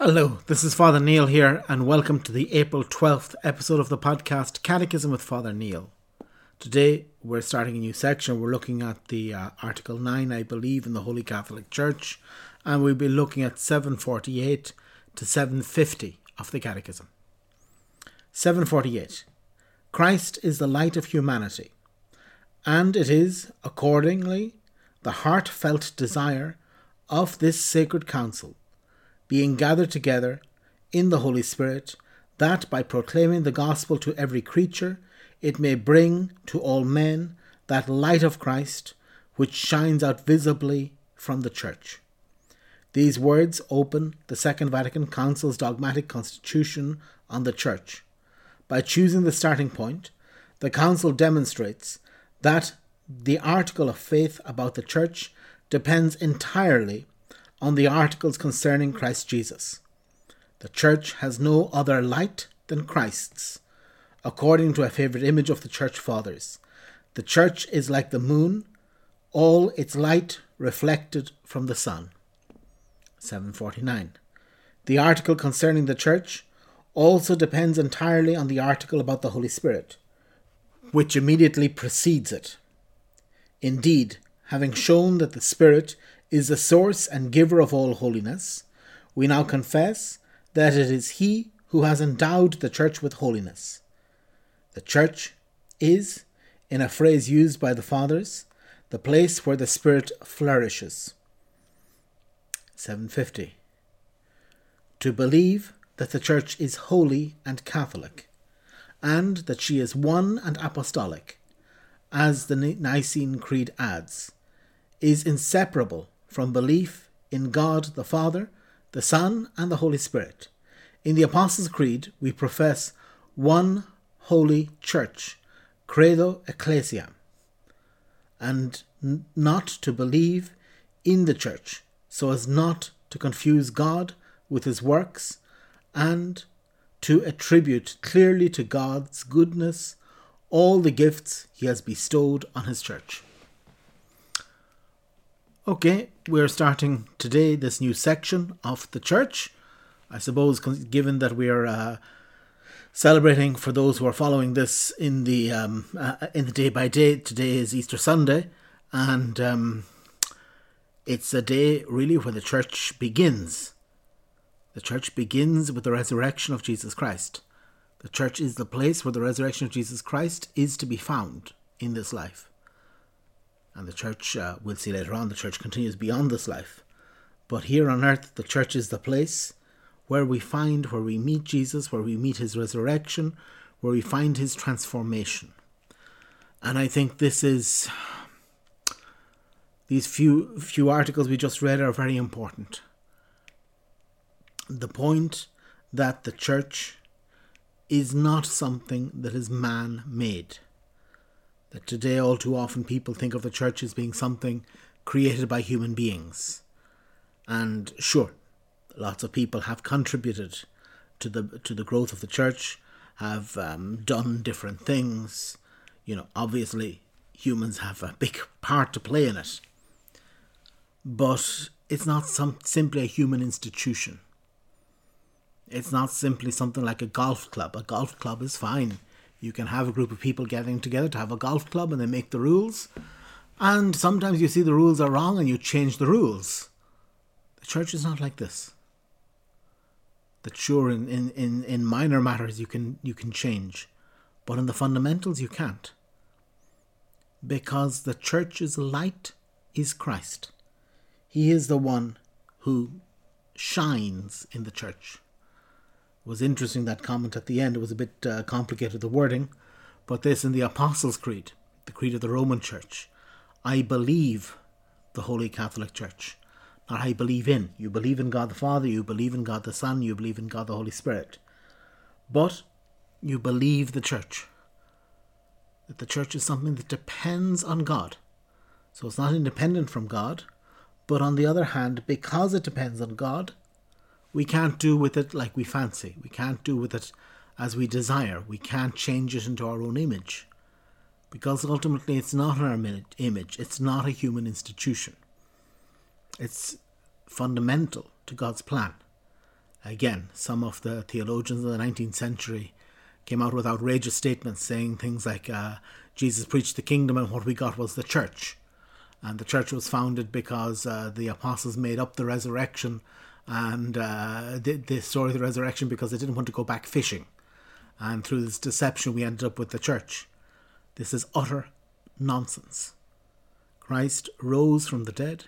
Hello, this is Father Neil here, and welcome to the April 12th episode of the podcast Catechism with Father Neil. Today, we're starting a new section. We're looking at the uh, Article 9, I believe, in the Holy Catholic Church, and we'll be looking at 748 to 750 of the Catechism. 748 Christ is the light of humanity, and it is, accordingly, the heartfelt desire of this sacred council being gathered together in the Holy Spirit, that by proclaiming the gospel to every creature, it may bring to all men that light of Christ which shines out visibly from the Church. These words open the Second Vatican Council's dogmatic constitution on the Church. By choosing the starting point, the Council demonstrates that the article of faith about the Church depends entirely on the articles concerning Christ Jesus. The Church has no other light than Christ's. According to a favourite image of the Church Fathers, the Church is like the moon, all its light reflected from the sun. 749. The article concerning the Church also depends entirely on the article about the Holy Spirit, which immediately precedes it. Indeed, having shown that the Spirit is the source and giver of all holiness, we now confess that it is He who has endowed the Church with holiness. The Church is, in a phrase used by the Fathers, the place where the Spirit flourishes. 750. To believe that the Church is holy and Catholic, and that she is one and apostolic, as the Nicene Creed adds, is inseparable from belief in God the Father, the Son, and the Holy Spirit. In the Apostles' Creed, we profess one holy church, credo ecclesia, and n- not to believe in the church so as not to confuse God with his works and to attribute clearly to God's goodness all the gifts he has bestowed on his church. Okay, we're starting today this new section of the church. I suppose, given that we are uh, celebrating for those who are following this in the um, uh, in the day by day. Today is Easter Sunday, and um, it's a day really where the church begins. The church begins with the resurrection of Jesus Christ. The church is the place where the resurrection of Jesus Christ is to be found in this life. And the church, uh, we'll see later on, the church continues beyond this life. But here on earth, the church is the place where we find, where we meet Jesus, where we meet his resurrection, where we find his transformation. And I think this is. These few few articles we just read are very important. The point that the church is not something that is man made that today all too often people think of the church as being something created by human beings. And sure, lots of people have contributed to the to the growth of the church, have um, done different things. You know, obviously, humans have a big part to play in it. But it's not some simply a human institution. It's not simply something like a golf club. A golf club is fine. You can have a group of people getting together to have a golf club and they make the rules. And sometimes you see the rules are wrong and you change the rules. The church is not like this. That sure in, in, in, in minor matters you can you can change. But in the fundamentals you can't. Because the church's light is Christ. He is the one who shines in the church was interesting that comment at the end. It was a bit uh, complicated, the wording, but this in the Apostles' Creed, the Creed of the Roman Church. I believe the Holy Catholic Church. Not I believe in. You believe in God the Father, you believe in God the Son, you believe in God the Holy Spirit. But you believe the Church. That the Church is something that depends on God. So it's not independent from God, but on the other hand, because it depends on God, we can't do with it like we fancy. We can't do with it as we desire. We can't change it into our own image. Because ultimately, it's not our image, it's not a human institution. It's fundamental to God's plan Again, some of the theologians of the 19th century came out with outrageous statements saying things like uh, Jesus preached the kingdom and what we got was the church. And the church was founded because uh, the apostles made up the resurrection and uh, the, the story of the resurrection because they didn't want to go back fishing. And through this deception, we ended up with the church. This is utter nonsense. Christ rose from the dead,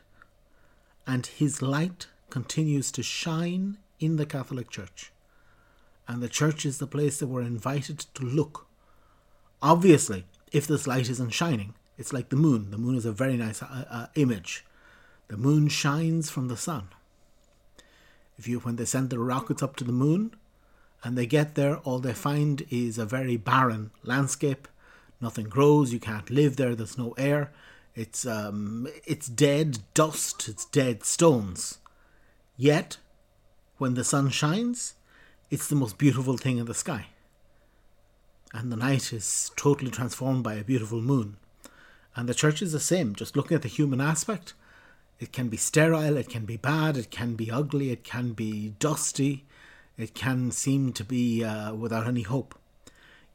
and his light continues to shine in the Catholic Church. And the church is the place that we're invited to look. Obviously, if this light isn't shining, it's like the moon. The moon is a very nice uh, uh, image. The moon shines from the sun. If you, when they send the rockets up to the moon, and they get there, all they find is a very barren landscape. Nothing grows. You can't live there. There's no air. It's um, it's dead dust. It's dead stones. Yet, when the sun shines, it's the most beautiful thing in the sky. And the night is totally transformed by a beautiful moon. And the church is the same. Just looking at the human aspect, it can be sterile, it can be bad, it can be ugly, it can be dusty, it can seem to be uh, without any hope.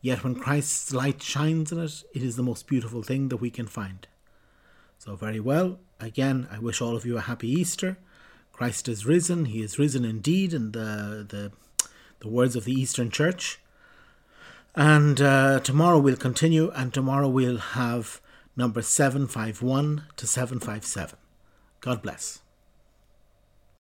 Yet when Christ's light shines in it, it is the most beautiful thing that we can find. So, very well. Again, I wish all of you a happy Easter. Christ is risen. He is risen indeed in the, the, the words of the Eastern Church. And uh, tomorrow we'll continue, and tomorrow we'll have number 751 to 757. God bless.